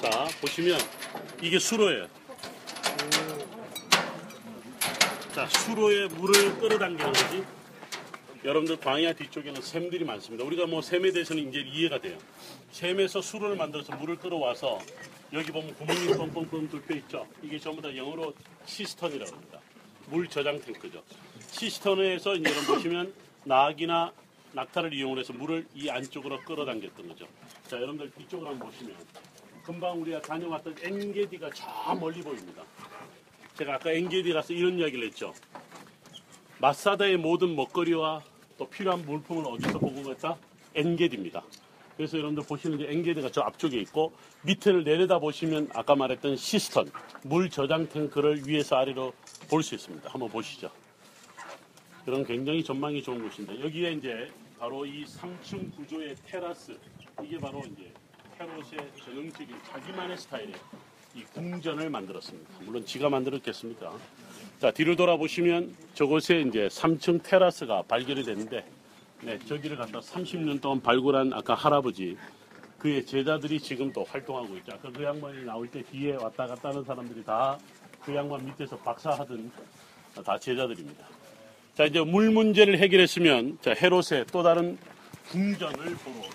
자, 보시면 이게 수로예요. 자, 수로에 물을 끌어당기는 거지. 여러분들 광야 뒤쪽에는 샘들이 많습니다. 우리가 뭐 샘에 대해서는 이제 이해가 돼요. 샘에서 수로를 만들어서 물을 끌어와서 여기 보면 구멍이 뻥뻥뻥 뚫려 있죠. 이게 전부 다 영어로 cistern이라고 합니다. 물 저장 탱크죠. cistern에서 이제 여러분 보시면 나귀나 낙타를 이용해서 물을 이 안쪽으로 끌어당겼던 거죠. 자, 여러분들 이쪽으로 한번 보시면 금방 우리가 다녀왔던 엔게디가 저 멀리 보입니다. 제가 아까 엔게디 가서 이런 이야기를 했죠. 마사다의 모든 먹거리와 또 필요한 물품을 어디서 보급했다? 엔게디입니다. 그래서 여러분들 보시는 엔게디가 저 앞쪽에 있고 밑을 내려다 보시면 아까 말했던 cistern 물 저장 탱크를 위에서 아래로 볼 수 있습니다. 한번 보시죠. 그런 굉장히 전망이 좋은 곳인데 여기에 이제 바로 이 3층 구조의 테라스 이게 바로 이제 테롯의 전형적인 자기만의 스타일의 이 궁전을 만들었습니다. 물론 지가 만들었겠습니까? 자 뒤를 돌아보시면 저곳에 이제 3층 테라스가 발견이 됐는데 네, 저기를 갖다 30년 동안 발굴한 아까 할아버지 그의 제자들이 지금 또 활동하고 있죠. 아까 그 양반이 나올 때 뒤에 왔다 갔다 하는 사람들이 다 그 양반 밑에서 박사하던 다 제자들입니다. 자 이제 물 문제를 해결했으면 자 헤롯의 또 다른 궁전을 보러